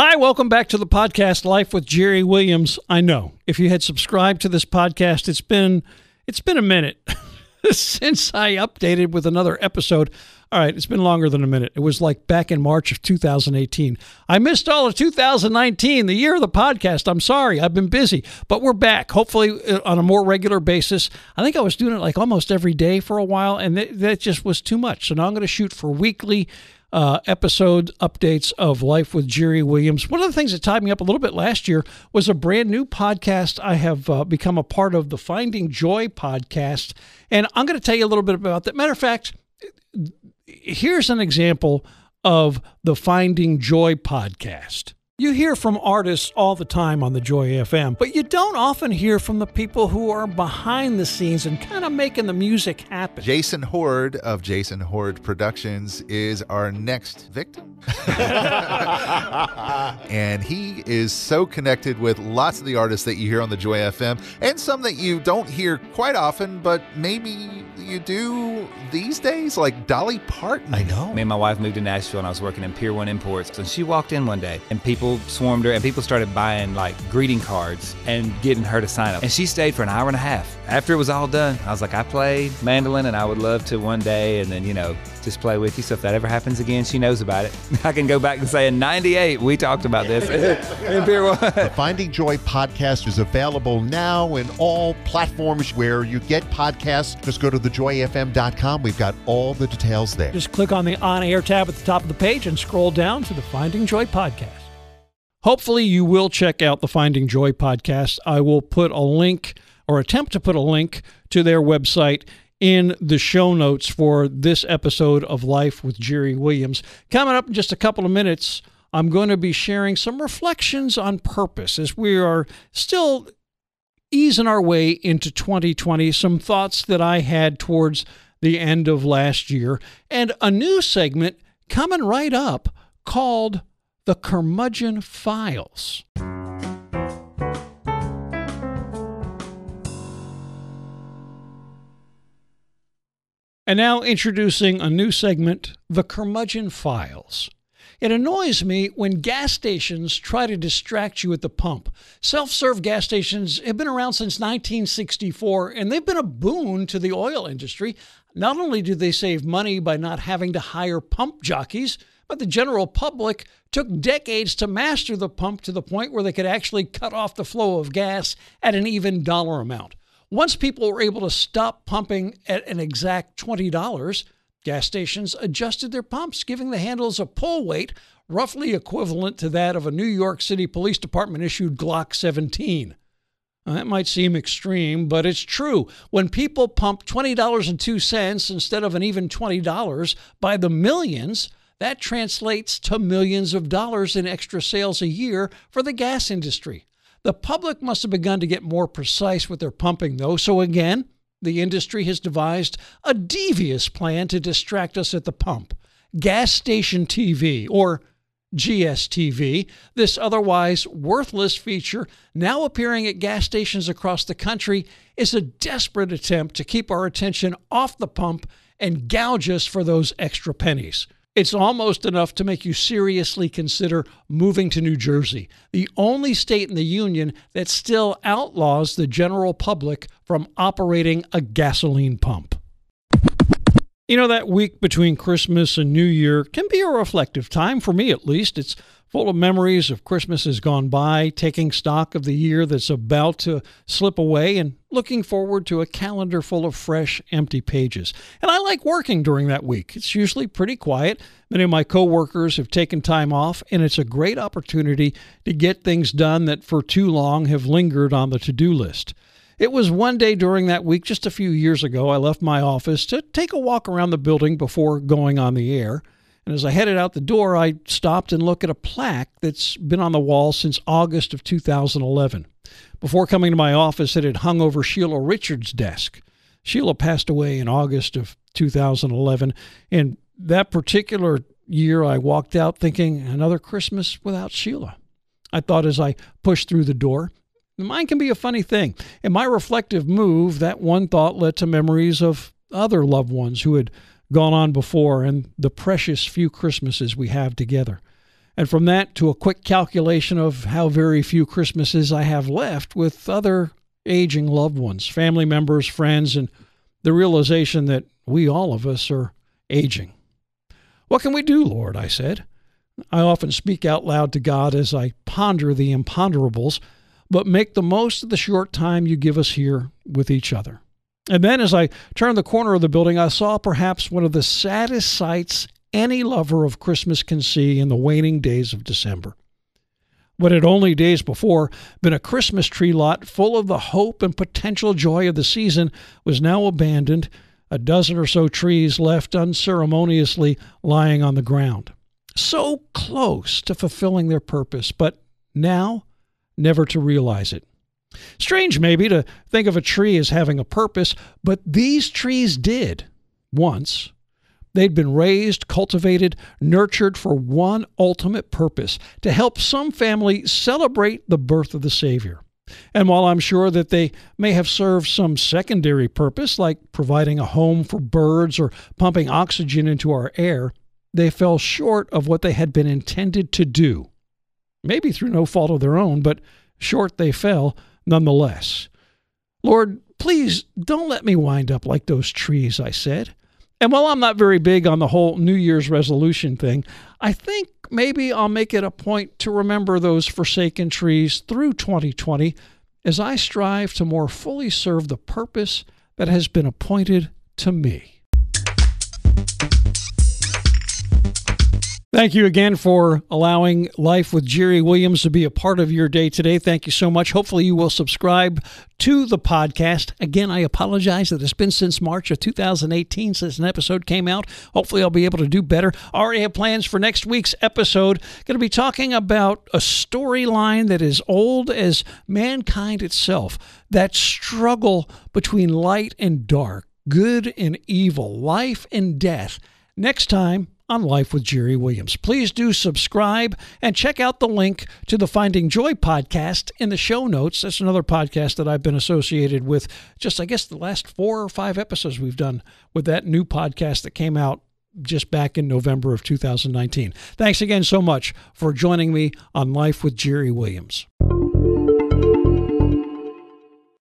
Hi, welcome back to the podcast Life with Jerry Williams. I know if you had subscribed to this podcast, it's been it's been a minute since I updated with another episode. All right, it's been longer than a minute. It was like back in March of 2018. I missed all of 2019, the year of the podcast. I'm sorry, I've been busy, but we're back, hopefully uh, on a more regular basis. I think I was doing it like almost every day for a while, and that, that just was too much. So now I'm going to shoot for weekly uh, episode updates of Life with Jerry Williams. One of the things that tied me up a little bit last year was a brand new podcast I have uh, become a part of, the Finding Joy podcast. And I'm going to tell you a little bit about that. Matter of fact, here's an example of the Finding Joy podcast. You hear from artists all the time on the Joy FM, but you don't often hear from the people who are behind the scenes and kind of making the music happen. Jason Horde of Jason Horde Productions is our next victim. and he is so connected with lots of the artists that you hear on the Joy FM and some that you don't hear quite often, but maybe you do these days, like Dolly Parton. I know. Me and my wife moved to Nashville and I was working in Pier 1 Imports. And she walked in one day and people swarmed her and people started buying like greeting cards and getting her to sign up. And she stayed for an hour and a half. After it was all done, I was like, I play mandolin and I would love to one day and then, you know, just play with you. So if that ever happens again, she knows about it. I can go back and say in 98, we talked about this in Pier 1. The Finding Joy podcast is available now in all platforms where you get podcasts. Just go to thejoyfm.com. We've got all the details there. Just click on the on air tab at the top of the page and scroll down to the Finding Joy podcast. Hopefully, you will check out the Finding Joy podcast. I will put a link or attempt to put a link to their website in the show notes for this episode of Life with Jerry Williams. Coming up in just a couple of minutes, I'm going to be sharing some reflections on purpose as we are still easing our way into 2020, some thoughts that I had towards the end of last year, and a new segment coming right up called The Curmudgeon Files. And now introducing a new segment, The Curmudgeon Files. It annoys me when gas stations try to distract you at the pump. Self serve gas stations have been around since 1964 and they've been a boon to the oil industry. Not only do they save money by not having to hire pump jockeys, but the general public took decades to master the pump to the point where they could actually cut off the flow of gas at an even dollar amount. Once people were able to stop pumping at an exact $20, gas stations adjusted their pumps, giving the handles a pull weight roughly equivalent to that of a New York City Police Department issued Glock 17. Now, that might seem extreme, but it's true. When people pump $20.02 instead of an even $20 by the millions, that translates to millions of dollars in extra sales a year for the gas industry. The public must have begun to get more precise with their pumping, though. So, again, the industry has devised a devious plan to distract us at the pump gas station TV, or GSTV, this otherwise worthless feature now appearing at gas stations across the country, is a desperate attempt to keep our attention off the pump and gouge us for those extra pennies. It's almost enough to make you seriously consider moving to New Jersey, the only state in the union that still outlaws the general public from operating a gasoline pump. You know, that week between Christmas and New Year can be a reflective time, for me at least. It's full of memories of Christmases gone by, taking stock of the year that's about to slip away, and looking forward to a calendar full of fresh, empty pages. And I like working during that week. It's usually pretty quiet. Many of my coworkers have taken time off, and it's a great opportunity to get things done that for too long have lingered on the to do list. It was one day during that week, just a few years ago, I left my office to take a walk around the building before going on the air. And as I headed out the door, I stopped and looked at a plaque that's been on the wall since August of 2011. Before coming to my office, it had hung over Sheila Richards' desk. Sheila passed away in August of 2011. And that particular year, I walked out thinking, another Christmas without Sheila. I thought as I pushed through the door, Mine can be a funny thing. In my reflective move, that one thought led to memories of other loved ones who had gone on before and the precious few Christmases we have together. And from that to a quick calculation of how very few Christmases I have left with other aging loved ones, family members, friends, and the realization that we, all of us, are aging. What can we do, Lord? I said. I often speak out loud to God as I ponder the imponderables, but make the most of the short time you give us here with each other. And then, as I turned the corner of the building, I saw perhaps one of the saddest sights any lover of Christmas can see in the waning days of December. What had only days before been a Christmas tree lot full of the hope and potential joy of the season was now abandoned, a dozen or so trees left unceremoniously lying on the ground. So close to fulfilling their purpose, but now never to realize it. Strange, maybe, to think of a tree as having a purpose, but these trees did once. They'd been raised, cultivated, nurtured for one ultimate purpose to help some family celebrate the birth of the Savior. And while I'm sure that they may have served some secondary purpose, like providing a home for birds or pumping oxygen into our air, they fell short of what they had been intended to do. Maybe through no fault of their own, but short they fell nonetheless. Lord, please don't let me wind up like those trees, I said. And while I'm not very big on the whole New Year's resolution thing, I think maybe I'll make it a point to remember those forsaken trees through 2020 as I strive to more fully serve the purpose that has been appointed to me. Thank you again for allowing Life with Jerry Williams to be a part of your day today. Thank you so much. Hopefully, you will subscribe to the podcast. Again, I apologize that it's been since March of 2018 since an episode came out. Hopefully, I'll be able to do better. Already have plans for next week's episode. Going to be talking about a storyline that is old as mankind itself that struggle between light and dark, good and evil, life and death. Next time, on Life with Jerry Williams. Please do subscribe and check out the link to the Finding Joy podcast in the show notes. That's another podcast that I've been associated with just, I guess, the last four or five episodes we've done with that new podcast that came out just back in November of 2019. Thanks again so much for joining me on Life with Jerry Williams.